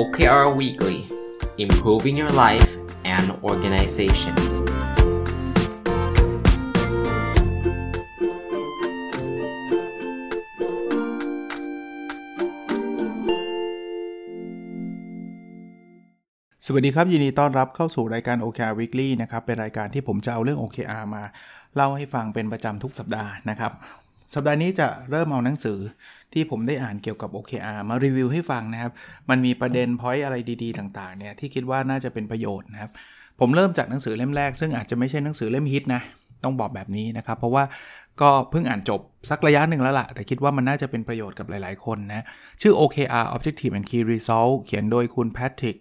OKR Weekly Improving Your Life and Organization สวัสดีครับ ยินดีต้อนรับเข้าสู่รายการ OKR Weekly นะครับ เป็นรายการที่ผมจะเอาเรื่อง OKR มาเล่าให้ฟังเป็นประจำทุกสัปดาห์นะครับ สัปดาห์นี้จะเริ่มเอาหนังสือที่ผมได้อ่านเกี่ยวกับ OKR มารีวิวให้ฟังนะครับ มันมีประเด็น point อะไรดีๆ ต่างๆ เนี่ยที่คิดว่าน่าจะเป็นประโยชน์นะครับ ผมเริ่มจากหนังสือเล่มแรก ซึ่งอาจจะไม่ใช่หนังสือเล่มฮิตนะ ต้องบอกแบบนี้นะครับ เพราะว่าก็เพิ่งอ่านจบสักระยะหนึ่งแล้วล่ะ แต่คิดว่ามันน่าจะเป็นประโยชน์กับหลายๆ คนนะ ชื่อ OKR Objective and Key Result เขียนโดยคุณแพทริก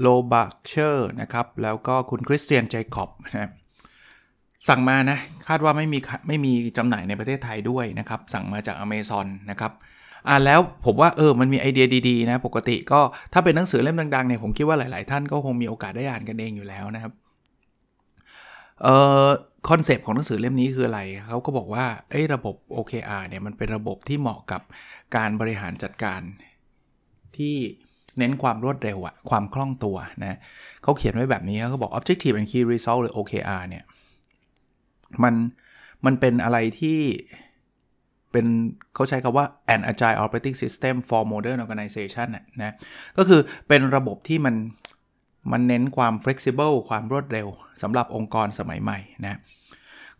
โลบักเชอร์นะครับ แล้วก็คุณคริสเตียนเจคอบนะ สั่งมานะคาดว่าไม่มีไม่มีจำหน่ายในประเทศไทยด้วยนะครับ สั่งมาจากอเมซอนนะครับอ่านแล้วผมว่าเออมันมีไอเดียดีๆนะปกติก็ถ้าเป็นหนังสือเล่มดังๆเนี่ยผมคิดว่าหลายๆ ท่านก็คงมีโอกาสได้อ่านกันเองอยู่แล้วนะครับเอ่อคอนเซปต์ของหนังสือเล่มนี้คืออะไรเขาก็บอกว่าไอ้ระบบ OKR เนี่ยมันเป็นระบบที่เหมาะกับการบริหารจัดการที่เน้นความรวดเร็วอะความคล่องตัวนะเขาเขียนไว้แบบนี้เขาบอก objective and key result หรือ OKR เนี่ย มันมันเป็นอะไรที่เป็นเขาใช้คำว่า an agile operating system for modern organization นะนะก็คือเป็นระบบที่มันมันเน้นความ flexible ความรวดเร็วสำหรับองค์กรสมัยใหม่นะ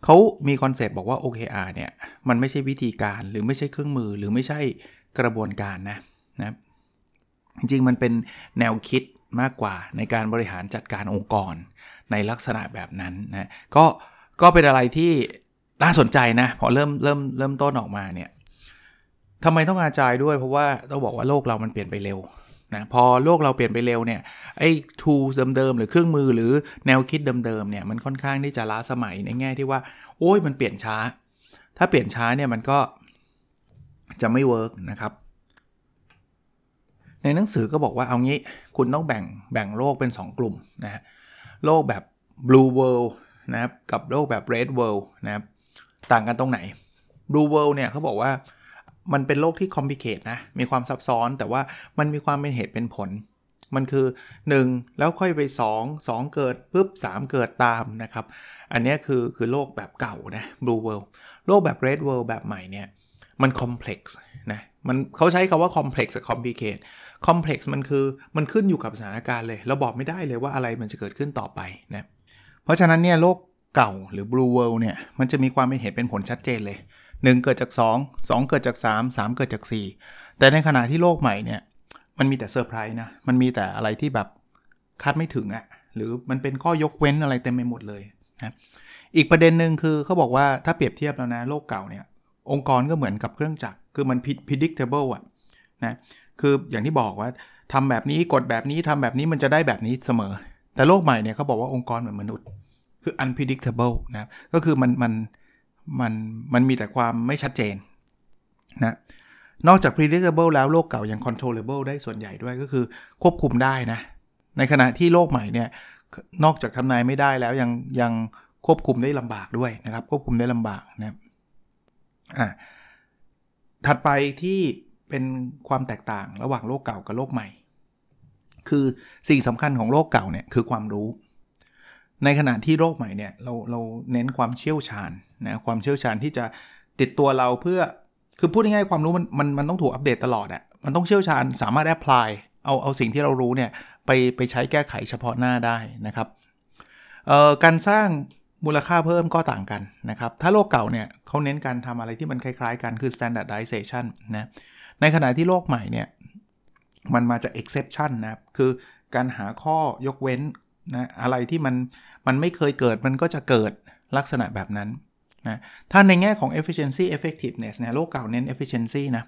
เขามีคอนเซปต์บอกว่า OKR เนี่ย มันไม่ใช่วิธีการหรือไม่ใช่เครื่องมือหรือไม่ใช่กระบวนการนะนะจริงๆมันเป็นแนวคิดมากกว่าในการบริหารจัดการองค์กรในลักษณะแบบนั้นนะก็ ก็เป็นอะไรที่น่าสนใจนะ พอเริ่มเริ่มเริ่มต้นออกมาเนี่ยทำไมต้องอาจายด้วยเพราะว่าต้องบอกว่าโลกเรามันเปลี่ยนไปเร็วนะพอโลกเราเปลี่ยนไปเร็วเนี่ยไอ้ tools เดิมๆหรือเครื่องมือหรือแนวคิดเดิมๆเนี่ยมันค่อนข้างที่จะล้าสมัยในแง่ที่ว่า โอ้ยมันเปลี่ยนช้า ถ้าเปลี่ยนช้าเนี่ยมันก็จะไม่เวิร์กนะครับในหนังสือก็บอกว่าเอางี้คุณต้องแบ่งแบ่งโลกเป็น 2 กลุ่มนะโลกแบบ blue world นะครับกับโลกแบบ red world นะครับต่างกันตรงไหน blue world เนี่ยเขาบอกว่ามันเป็นโลกที่ complicate นะ มีความซับซ้อนแต่ว่ามันมีความเป็นเหตุเป็นผล มันคือ 1 แล้วค่อยไป 2 2 เกิดปุ๊บ 3 เกิดตามนะครับ อันนี้คือคือโลกแบบเก่านะ blue world โลกแบบ red world แบบใหม่เนี่ยมัน complex นะมันเขาใช้คาว่า complex กับ complicate complex มันคือมันขึ้นอยู่กับสถานการณ์เลย เราบอกไม่ได้เลยว่าอะไรมันจะเกิดขึ้นต่อไปนะ เพราะฉะนั้นเนี่ยโลกเก่าหรือ blue world เนี่ยมันจะมีความเป็นเหตุเป็นผลชัดเจนเลย 1 เกิดจาก 2 2 เกิดจาก 3 3 เกิดจาก 4 แต่ในขณะที่โลกใหม่เนี่ยมันมีแต่เซอร์ไพรส์นะมันมีแต่อะไรที่แบบคาดไม่ถึงอะ่ะหรือมันเป็นข้อยกเว้นอะไรเต็มไปหมดเลยนะอีกประเด็นหนึ่งคือเขาบอกว่าถ้าเปรียบเทียบแล้วนะโลกเก่าเนี่ยองค์กรก็เหมือนกับเครื่องจักรคือมัน predictable อะนะคืออย่างที่บอกว่าทำแบบนี้กดแบบนี้ทำแบบนี้มันจะได้แบบนี้เสมอ แต่โลกใหม่เนี่ยเขาบอกว่าองค์กรเหมือนมนุษย์ คือ unpredictable นะก็คือมันมันมันมันมีแต่ความไม่ชัดเจนนะนอกจาก predictable แล้วโลกเก่ายัง controllable ได้ส่วนใหญ่ด้วยก็คือควบคุมได้นะ ในขณะที่โลกใหม่เนี่ยนอกจากทำนายไม่ได้แล้วยังยังควบคุมได้ลำบากด้วยนะครับ ควบคุมได้ลำบากนะอะถัดไปที่เป็นความแตกต่างระหว่างโลกเก่ากับโลกใหม่ คือสิ่งสำคัญของโลกเก่าเนี่ยคือความรู้ ในขณะที่โลกใหม่เนี่ยเราเราเน้นความเชี่ยวชาญนะความเชี่ยวชาญที่จะติดตัวเราเพื่อคือพูดง่ายๆความรู้มันมันมันต้องถูกอัปเดตตลอดอะ่ะมันต้องเชี่ยวชาญสามารถแอพพลายเอาเอาสิ่งที่เรารู้เนี่ยไปไปใช้แก้ไขเฉพาะหน้าได้นะครับการสร้างมูลค่าเพิ่มก็ต่างกันนะครับ ถ้าโลกเก่าเนี่ยเขาเน้นการทำอะไรที่มันคล้ายๆกันคือ standardization นะ ในขณะที่โลกใหม่เนี่ย มันมาจาก exception นะครับ คือการหาข้อยกเว้นนะอะไรที่มันมันไม่เคยเกิดมันก็จะเกิดลักษณะแบบนั้นนะถ้าในแง่ของ efficiency effectiveness เนี่ยโลกเก่าเน้น efficiency นะ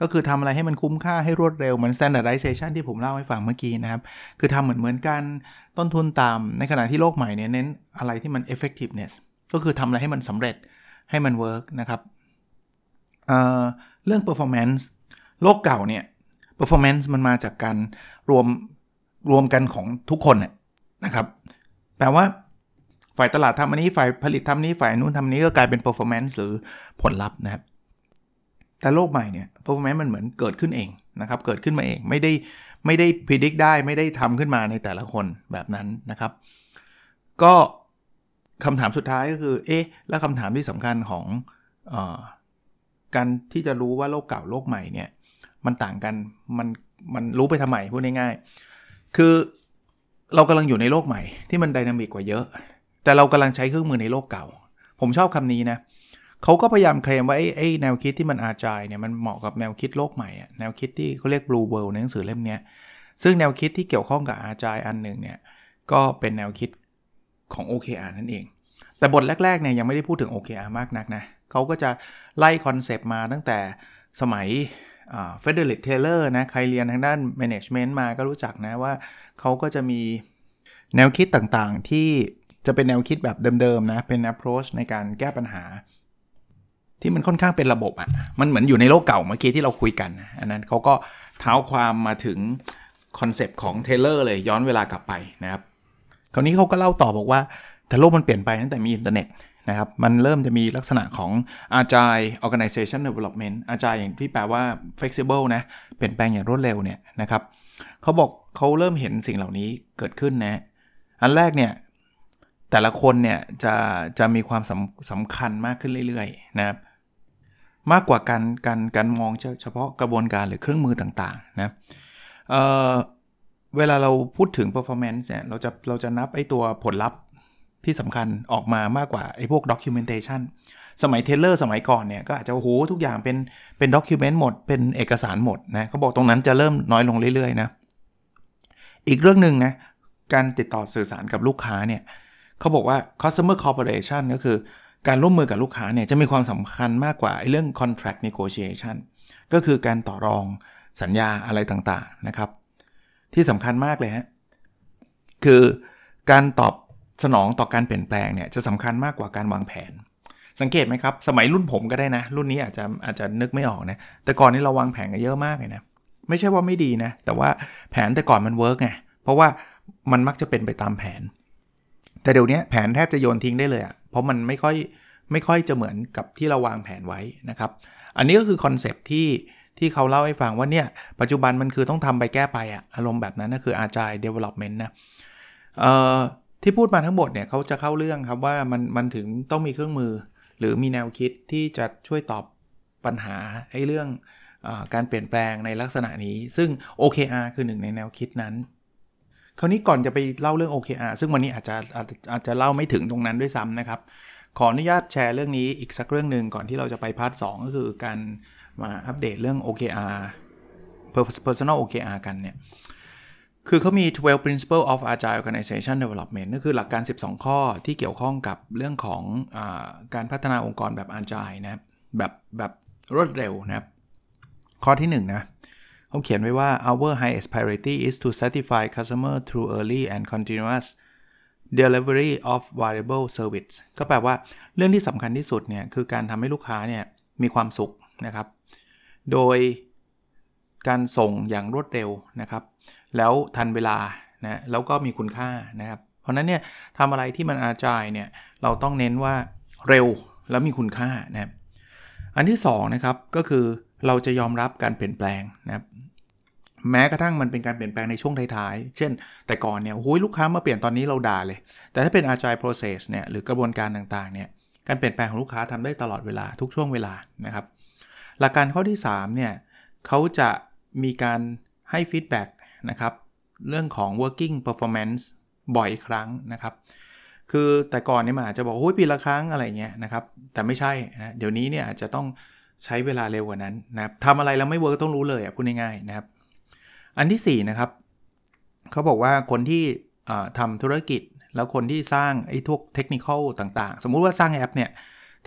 ก็คือทำอะไรให้มันคุ้มค่าให้รวดเร็ว เหมือน standardization ที่ผมเล่าให้ฟังเมื่อกี้นะครับ คือทำเหมือนเหมือนกันต้นทุนตาม ในขณะที่โลกใหม่เนี่ยเน้นอะไรที่มัน effectiveness ก็คือทำอะไรให้มันสำเร็จให้มัน work นะครับเเรื่อง performance โลกเก่าเนี่ย performance มันมาจากการรวมรวมกันของทุกคนนะครับ แปลว่าฝ่ายตลาดทำอันนี้ฝ่ายผลิตทำนี้ฝ่ายนู้นทำนี้ก็กลายเป็น performance หรือผลลัพธ์นะครับ แต่โลกใหม่เนี่ย performance มันเหมือนเกิดขึ้นเองนะครับ เกิดขึ้นมาเองไม่ได้ไม่ได้พิจิตได้ไม่ได้ทำขึ้นมาในแต่ละคนแบบนั้นนะครับ ก็คำถามสุดท้ายก็คือ เอ๊ะ แล้วคำถามที่สำคัญของอการที่จะรู้ว่าโลกเก่าโลกใหม่เนี่ย มันต่างกัน มันมันรู้ไปทำไมพูดง่ายๆ คือเรากำลังอยู่ในโลกใหม่ที่มันดินามิกกว่าเยอะ แต่เรากำลังใช้เครื่องมือในโลกเก่า ผมชอบคำนี้นะเขาก็พยายามเคลมว่าไอ้ไอ้แนวคิดที่มันอาจายเนี่ยมันเหมาะกับแนวคิดโลกใหม่อะแนวคิดที่เขาเรียก blue world ในหนังสือเล่มนี้ซึ่งแนวคิดที่เกี่ยวข้องกับอาจายอันหนึ่งเนี่ยก็เป็นแนวคิดของ OKR นั่นเอง แต่บทแรกๆเนี่ยยังไม่ได้พูดถึง OKR มากนักนะเขาก็จะไล่คอนเซปต์มาตั้งแต่สมัย เฟรเดริกเทย์เลอร์นะใครเรียนทางด้าน Management มาก็รู้จักนะว่าเขาก็จะมีแนวคิดต่างๆ ที่จะเป็นแนวคิดแบบเดิมๆนะเป็น approach ในการแก้ปัญหา ที่มันค่อนข้างเป็นระบบอะ่ะมันเหมือนอยู่ในโลกเก่าเมื่อกี้ที่เราคุยกัน อันนั้นเขาก็เท้าความมาถึงคอนเซปต์ของเทย์เลอร์เลยย้อนเวลากลับไปนะครับ คราวนี้เขาก็เล่าต่อบอกว่าแต่โลกมันเปลี่ยนไปตั้งแต่มีอินเทอร์เน็ต นะครับมันเริ่มจะมีลักษณะของ agile organization development agile อย่างที่แปลว่า flexible นะเปลี่ยนแปลงอย่างรวดเร็วเนี่ยนะครับเขาบอกเขาเริ่มเห็นสิ่งเหล่านี้เกิดขึ้นนะอันแรกเนี่ยแต่ละคนเนี่ยจะจะมีความสำสำคัญมากขึ้นเรื่อยๆนะครับมากกว่าการการการมองเฉพาะกระบวนการหรือเครื่องมือต่างๆนะเเวลาเราพูดถึง performance เนี่ยเราจะเราจะนับไอ้ตัวผลลัพธ์ ที่สำคัญออกมามากกว่าไอ้พวก documentation สมัยเทเลอร์สมัยก่อนเนี่ยก็อาจจะโอ้โหทุกอย่างเป็นเป็นด็อกิวเมนต์หมด เป็นเอกสารหมดนะเขาบอกตรงนั้นจะเริ่มน้อยลงเรื่อยๆนะอีกเรื่องหนึ่งนะการติดต่อสื่อสารกับลูกค้าเนี่ยเขาบอกว่า customer cooperation ก็คือการร่วมมือกับลูกค้าเนี่ยจะมีความสำคัญมากกว่าเรื่อง contract negotiation ก็คือการต่อรองสัญญาอะไรต่างๆนะครับ ที่สำคัญมากเลยฮะคือการตอบ สนองต่อการเปลี่ยนแปลงเนี่ยจะสำคัญมากกว่าการวางแผน สังเกตไหมครับ สมัยรุ่นผมก็ได้นะ รุ่นนี้อาจจะอาจจะนึกไม่ออกนะ แต่ก่อนนี้เราวางแผนกันเยอะมากเลยนะไม่ใช่ว่าไม่ดีนะ แต่ว่าแผนแต่ก่อนมันเวิร์กไงเพราะว่ามันมักจะเป็นไปตามแผน แต่เดี๋ยวนี้แผนแทบจะโยนทิ้งได้เลยอะ่ะเพราะมันไม่ค่อยไม่ค่อยจะเหมือนกับที่เราวางแผนไว้นะครับ อันนี้ก็คือคอนเซปที่ที่เขาเล่าให้ฟังว่าเนี่ย ปัจจุบันมันคือต้องทำไปแก้ไปอะอารมณ์แบบนั้นนะคือ agile development นะเอ่อ ที่พูดมาทั้งหมดเนี่ยเขาจะเข้าเรื่องครับว่ามันมันถึงต้องมีเครื่องมือ หรือมีแนวคิดที่จะช่วยตอบปัญหาไอ้เรื่องอการเปลี่ยนแปลงในลักษณะนี้ ซึ่ง OKR คือหนึ่งในแนวคิดนั้น คราวนี้ก่อนจะไปเล่าเรื่อง OKR ซึ่งวันนี้อาจจะอาจอาจจะเล่าไม่ถึงตรงนั้นด้วยซ้ำนะครับ ขออนุญาตแชร์เรื่องนี้อีกสักเรื่องหนึ่งก่อนที่เราจะไปพาร์ทสก็คือการมาอัปเดตเรื่อง OKR personal OKR กันเนี่ย คือเขามี 12 principle of agile organization development ก็คือหลักการ 12 ข้อที่เกี่ยวข้องกับเรื่องของอการพัฒนาองค์กรแบบ agile นะแบบแบบรวดเร็วนะครับ ข้อที่ 1 นะเขาเขียนไว้ว่า our highest priority is to satisfy customer through early and continuous delivery of variable service ก็แปลว่าเรื่องที่สำคัญที่สุดเนี่ยคือการทำให้ลูกค้าเนี่ยมีความสุขนะครับ โดยการส่งอย่างรวดเร็วนะครับ แล้วทันเวลานะแล้วก็มีคุณค่านะครับ เพราะนั้นเนี่ยทำอะไรที่มันอาจายเนี่ยเราต้องเน้นว่าเร็วแล้วมีคุณค่านะครับอันที่2นะครับก็คือเราจะยอมรับการเปลี่ยนแปลงนะครับแม้กระทั่งมันเป็นการเปลี่ยนแปลงในช่วงท้ายๆ เช่น แต่ก่อนเนี่ยโอ้ยลูกค้ามาเปลี่ยนตอนนี้เราด่าเลย แต่ถ้าเป็น agile process เนี่ยหรือกระบวนการต่างๆ เนี่ยการเปลี่ยนแปลงของลูกค้าทำได้ตลอดเวลาทุกช่วงเวลานะครับ หลักการข้อที่3เนี่ยเขาจะมีการให้ feedback นะครับ เรื่องของ working performance บ่อยครั้งนะครับ คือแต่ก่อนเนี่ยมันอาจจะบอกโอ้ยปีละครั้งอะไรเงี้ยนะครับ แต่ไม่ใช่นะเดี๋ยวนี้เนี่ยอาจจะต้องใช้เวลาเร็วกว่านั้นนะครับทำอะไรแล้วไม่ work ต้องรู้เลยอะพูดง่ายๆนะครับ อันที่4นะครับเขาบอกว่าคนที่ทำธุรกิจแล้วคนที่สร้างไอ้ทุกเทคนิคต่างๆ สมมุติว่าสร้างแอปเนี่ย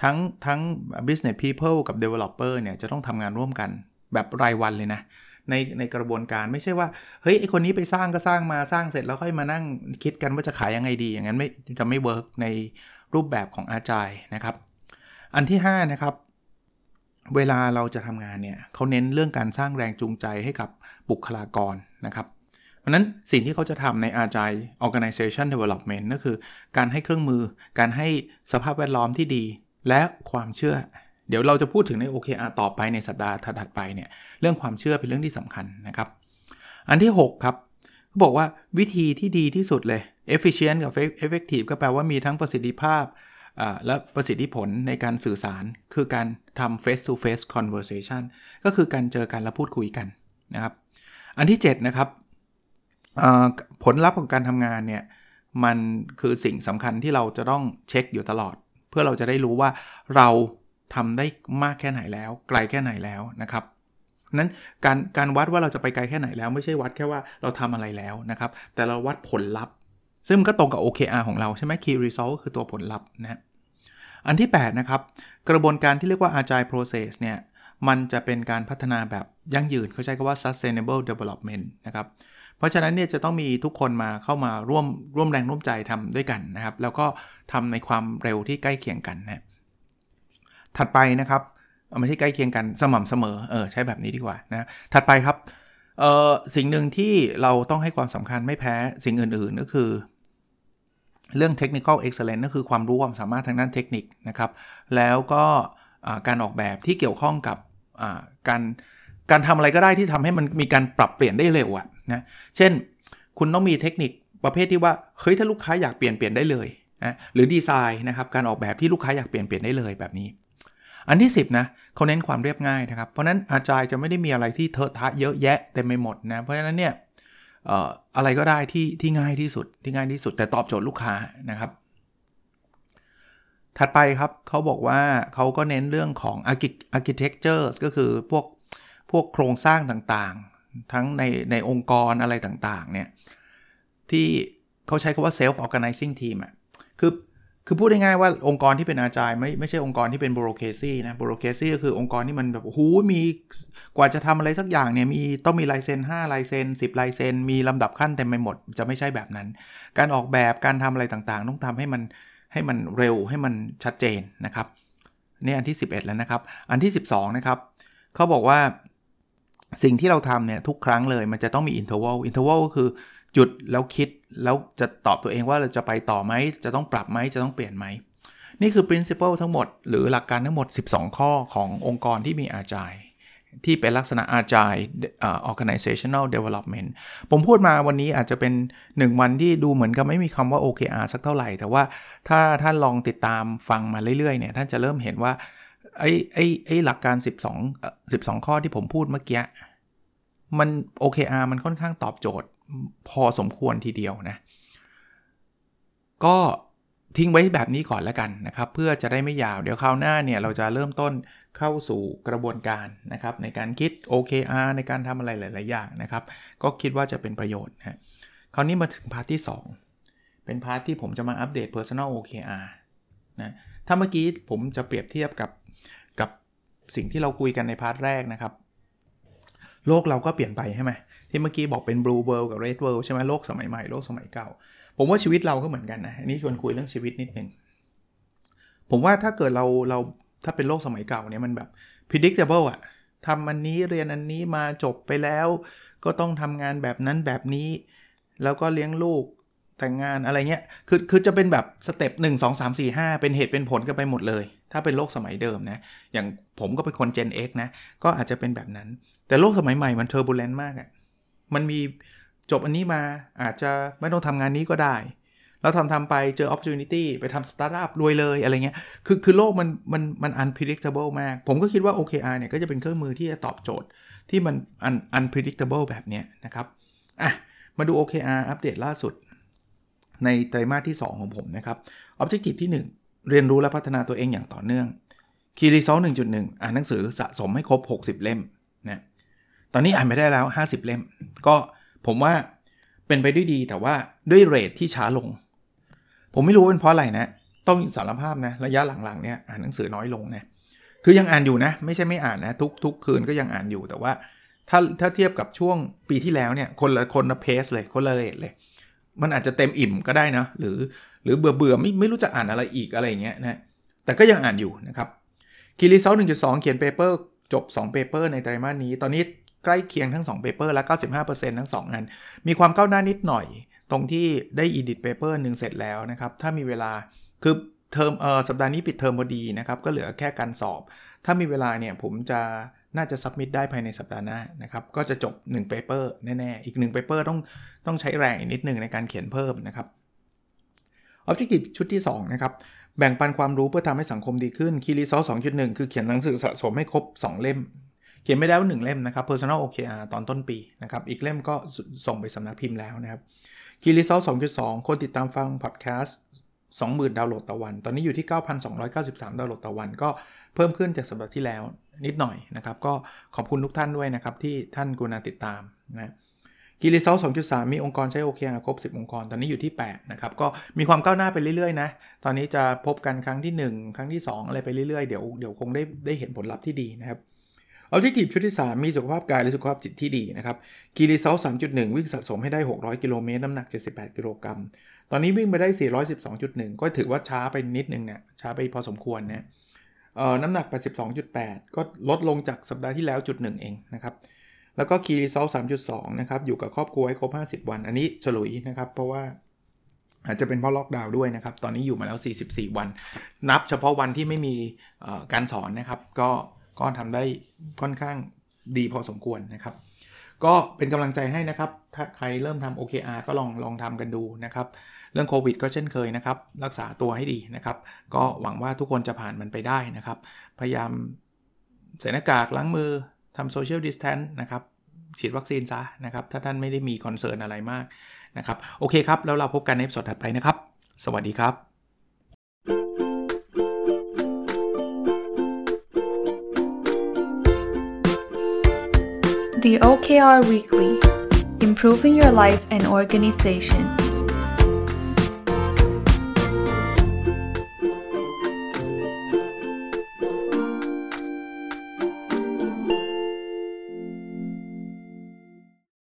ทั้งทั้ง business people กับ developer เนี่ยจะต้องทำงานร่วมกันแบบรายวันเลยนะ ในในกระบวนการไม่ใช่ว่าเฮ้ยไอคนนี้ไปสร้างก็สร้างมาสร้างเสร็จแล้วค่อยมานั่งคิดกันว่าจะขายยังไงดี อย่างนั้นไม่จะไม่ work ในรูปแบบของอาจายนะครับ อันที่ 5 นะครับ เวลาเราจะทำงานเนี่ยเขาเน้นเรื่องการสร้างแรงจูงใจให้กับบุคลากรนะครับเพราะนั้นสิ่งที่เขาจะทำใน Agile Organization Development ก็คือ การให้เครื่องมือ การให้สภาพแวดล้อมที่ดี และความเชื่อ เดี๋ยวเราจะพูดถึงใน OKR ต่อไปในสัปดาห์ถัดไปเนี่ยเรื่องความเชื่อเป็นเรื่องที่สำคัญนะครับ อันที่ 6 ครับเขาบอกว่าวิธีที่ดีที่สุดเลย efficient กับ effective ก็แปลว่ามีทั้งประสิทธิภาพและประสิทธิผลในการสื่อสารคือการทำ face to face conversation ก็คือการเจอกันและพูดคุยกันนะครับ อันที่ 7 นะครับผลลัพธ์ของการทำงานเนี่ยมันคือสิ่งสำคัญที่เราจะต้องเช็คอยู่ตลอด เพื่อเราจะได้รู้ว่าเรา ทำได้มากแค่ไหนแล้ว ไกลแค่ไหนแล้วนะครับนั้นการการวัดว่าเราจะไปไกลแค่ไหนแล้ว ไม่ใช่วัดแค่ว่าเราทำอะไรแล้วนะครับ แต่เราวัดผลลัพธ์ ซึ่งมันก็ตรงกับ OKR ของเราใช่ไหม Key Result ก็คือตัวผลลัพธ์นะอันที่ 8 นะครับ กระบวนการที่เรียกว่า Agile Process เนี่ยมันจะเป็นการพัฒนาแบบยั่งยืนเขาใช้คำว่า sustainable development นะครับ เพราะฉะนั้นเนี่ยจะต้องมีทุกคนมาเข้ามาร่วมร่วมแรงร่วมใจทำด้วยกันนะครับ แล้วก็ทำในความเร็วที่ใกล้เคียงกันนะ ถัดไปนะครับไม่ใช่ใกล้เคียงกันสม่ำเสมอเออใช้แบบนี้ดีกว่านะถัดไปครับเออสิ่งหนึ่งที่เราต้องให้ความสำคัญไม่แพ้สิ่งอื่นๆก็คือ เรื่อง technical excellence ก็คือความรู้ความสามารถทางด้านเทคนิคนะครับ แล้วก็การออกแบบที่เกี่ยวข้องกับการการทำอะไรก็ได้ที่ทำให้มันมีการปรับเปลี่ยนได้เร็วอะนะเช่น คุณต้องมีเทคนิคประเภทที่ว่าเฮ้ยถ้าลูกค้าอยากเปลี่ยนเปลี่ยนได้เลยนะหรือดีไซน์นะครับการออกแบบที่ลูกค้าอยากเปลี่ยนเปลี่ยนได้เลยแบบนี้ อันที่ 10นะเขาเน้นความเรียบง่ายนะครับ เพราะนั้นอาจารย์จะไม่ได้มีอะไรที่เทอะทะเยอะแยะเต็มไปหมดนะ เพราะฉะนั้นเนี่ยอะไรก็ได้ที่ที่ง่ายที่สุดที่ง่ายที่สุด แต่ตอบโจทย์ลูกค้านะครับ ถัดไปครับเขาบอกว่าเขาก็เน้นเรื่องของ architecture ก็คือพวกพวกโครงสร้างต่างๆ ทั้งในในองค์กรอะไรต่างๆเนี่ยที่เขาใช้คำว่า self organizing team อะคือ คือพูดง่ายๆว่าองค์กรที่เป็นอาจายไม่ไม่ใช่องค์กรที่เป็นบโรเคซี่นะบโรเคซี่ก็คือองค์กรที่มันแบบโอ้โหมีกว่าจะทำอะไรสักอย่างเนี่ยมีต้องมีลายเซ็น5ลายเซ็น10ลายเซ็นมีลำดับขั้นเต็มไปหมด จะไม่ใช่แบบนั้น การออกแบบการทำอะไรต่างๆ ต้องทำให้มันให้มันเร็วให้มันชัดเจนนะครับนี่อันที่ 11 แล้วนะครับ อันที่ 12 นะครับเขาบอกว่าสิ่งที่เราทำเนี่ยทุกครั้งเลยมันจะต้องมี interval interval ก็คือ หยุดแล้วคิดแล้วจะตอบตัวเองว่าเราจะไปต่อไหม จะต้องปรับไหมจะต้องเปลี่ยนไหม นี่คือ principle ทั้งหมด หรือหลักการทั้งหมด 12 ข้อขององค์กรที่มีอาจายที่เป็นลักษณะอาจาย organizational development ผมพูดมาวันนี้อาจจะเป็น 1 วันที่ดูเหมือนกับไม่มีคำว่า OKR สักเท่าไหร่ แต่ว่าถ้าท่านลองติดตามฟังมาเรื่อยๆเนี่ยท่านจะเริ่มเห็นว่าไอ้ไอ้ไอ้หลักการ 12 12 ข้อที่ผมพูดเมื่อกี้ มัน OKR มันค่อนข้างตอบโจทย์พอสมควรทีเดียวนะ ก็ทิ้งไว้แบบนี้ก่อนแล้วกันนะครับ เพื่อจะได้ไม่ยาวเดี๋ยวคราวหน้าเนี่ย เราจะเริ่มต้นเข้าสู่กระบวนการนะครับ ในการคิด OKR ในการทำอะไรหลาย ๆ อย่างนะครับ ก็คิดว่าจะเป็นประโยชน์นะคราวนี้มาถึง part ที่ 2 เป็น part ที่ผมจะมาอัปเดต Personal OKR นะถ้าเมื่อกี้ผมจะเปรียบเทียบกับกับสิ่งที่เราคุยกันในพาร์ทแรกนะครับ โลกเราก็เปลี่ยนไปใช่ไหมที่เมื่อกี้บอกเป็น blue world กับ red world ใช่ไหมโลกสมัยใหม่โลกสมัยเก่า ผมว่าชีวิตเราก็เหมือนกันนะอันนี้ชวนคุยเรื่องชีวิตนิดนึงผมว่าถ้าเกิดเราเราถ้าเป็นโลกสมัยเก่าเนี่ยมันแบบ predictable อะทำอันนี้เรียนอันนี้มาจบไปแล้ว ก็ต้องทำงานแบบนั้นแบบนี้ แล้วก็เลี้ยงลูกแต่งงานอะไรเงี้ยคือคือจะเป็นแบบ step หนึ่งสองสามสี่ห้าเป็นเหตุเป็นผลกันไปหมดเลย ถ้าเป็นโลกสมัยเดิมนะ อย่างผมก็เป็นคน Gen X นะ ก็อาจจะเป็นแบบนั้น แต่โลกสมัยใหม่มัน turbulent มากอะมันมีจบอันนี้มาอาจจะไม่ต้องทำงานนี้ก็ได้ แล้วทำทำไปเจอ opportunity ไปทำสตาร์ทอัพรวยเลยอะไรเงี้ย คือคือโลกมันมันมัน unpredictable มาก ผมก็คิดว่า OKR เนี่ยก็จะเป็นเครื่องมือที่จะตอบโจทย์ที่มัน un unpredictable แบบเนี้ยนะครับ อะ มาดู OKR อัปเดตล่าสุด ในไตรมาสที่ 2 ของผมนะครับ Objective ที่ 1 เรียนรู้และพัฒนาตัวเองอย่างต่อเนื่อง Key Result 1.1 อ่านหนังสือสะสมให้ครบ 60 เล่มนะตอนนี้อ่านไปได้แล้ว 50 เล่ม ก็ผมว่าเป็นไปด้วยดีแต่ว่าด้วยเรทที่ช้าลง ผมไม่รู้เป็นเพราะอะไรนะ ต้องสารภาพนะ ระยะหลังๆเนี่ยอ่านหนังสือน้อยลงนะคือยังอ่านอยู่นะ ไม่ใช่ไม่อ่านนะ ทุกทุกคืนก็ยังอ่านอยู่แต่ว่า ถ้าถ้าเทียบกับช่วงปีที่แล้วเนี่ยคนละคนละ pace เลยคนละ rate เลย มันอาจจะเต็มอิ่มก็ได้นะหรือ หรือเบื่อเบื่อไม่ไม่รู้จะอ่านอะไรอีกอะไรเงี้ยนะแต่ก็ยังอ่านอยู่นะครับ Key Result หนึ่งจุดสองเขียน paper จบ2 paper ในไตรมาสนี้ ตอนนี้ใกล้เคียงทั้ง 2 paper และ 95%ทั้ง 2 อัน มีความก้าวหน้านิดหน่อย ตรงที่ได้ edit paper หนึ่งเสร็จแล้วนะครับ ถ้ามีเวลา คือเทอมเออสัปดาห์นี้ปิดเทอมพอดีนะครับ ก็เหลือแค่การสอบ ถ้ามีเวลาเนี่ยผมจะน่าจะ submit ได้ภายในสัปดาห์หน้านะครับ ก็จะจบ 1 paper แน่ ๆ อีก 1 paper ต้องต้องใช้แรงอีกนิดหนึ่งในการเขียนเพิ่มนะครับ Objective ชุดที่2นะครับแบ่งปันความรู้เพื่อทำให้สังคมดีขึ้น Key Resource 2.1 คือเขียนหนังสือสะสมให้ครบ 2 เล่ม เขียนไม่ได้ว่า1เล่มนะครับ Personal OKR ตอนต้นปีนะครับอีกเล่มก็ส่งไปสำนักพิมพ์แล้วนะครับ Key Resource 2.2 คนติดตามฟังพอดแคสต์20,000 ดาวน์โหลดต่อวัน ตอนนี้อยู่ที่ 9,293 ดาวน์โหลดต่อวัน ก็เพิ่มขึ้นจากสัปดาห์ที่แล้วนิดหน่อยนะครับ ก็ขอบคุณทุกท่านด้วยนะครับที่ท่านกุณาติดตามนะ กีรีเซล2.3มีองค์กรใช้โอเคครบ 10 องค์กร ตอนนี้อยู่ที่ 8 นะครับ ก็มีความก้าวหน้าไปเรื่อยๆนะ ตอนนี้จะพบกันครั้งที่ 1 ครั้งที่ 2 อะไรไปเรื่อยๆ เดี๋ยวเดี๋ยวคงได้ได้เห็นผลลัพธ์ที่ดีนะครับ Objective ชุดที่ 3 มีสุขภาพกายและสุขภาพจิตที่ดีนะครับKey Result 3.1วิ่งสะสมให้ได้ 600 กิโลเมตรน้ำหนัก 78 กิโลกรัม ตอนนี้วิ่งไปได้ 412.1 ก็ถือว่าช้าไปนิดนึงเนี่ยช้าไปพอสมควรนะเอ่อน้ำหนัก 82.8 ก็ลดลงจากสัปดาห์ที่แล้วจุดหนึ่งเองนะครับ แล้วก็ Key Result 3.2 นะครับ อยู่กับครอบครัวให้ครบ 50 วัน อันนี้ฉลุยนะครับ เพราะว่าอาจจะเป็นเพราะล็อกดาวน์ด้วยนะครับ ตอนนี้อยู่มาแล้ว 44 วัน นับเฉพาะวันที่ไม่มีการสอนนะครับ ก็ก็ทำได้ค่อนข้างดีพอสมควรนะครับ ก็เป็นกำลังใจให้นะครับ ถ้าใครเริ่มทำ OKR ก็ลองลองทำกันดูนะครับ เรื่องโควิดก็เช่นเคยนะครับ รักษาตัวให้ดีนะครับ ก็หวังว่าทุกคนจะผ่านมันไปได้นะครับ พยายามใส่หน้ากากล้างมือ ทำ social distance นะครับฉีดวัคซีนซะนะครับ ถ้าท่านไม่ได้มี concern อะไรมากนะครับ โอเคครับ แล้วเราพบกันในสัปดาห์ถัดไปนะครับ สวัสดีครับ The OKR Weekly Improving Your Life and Organization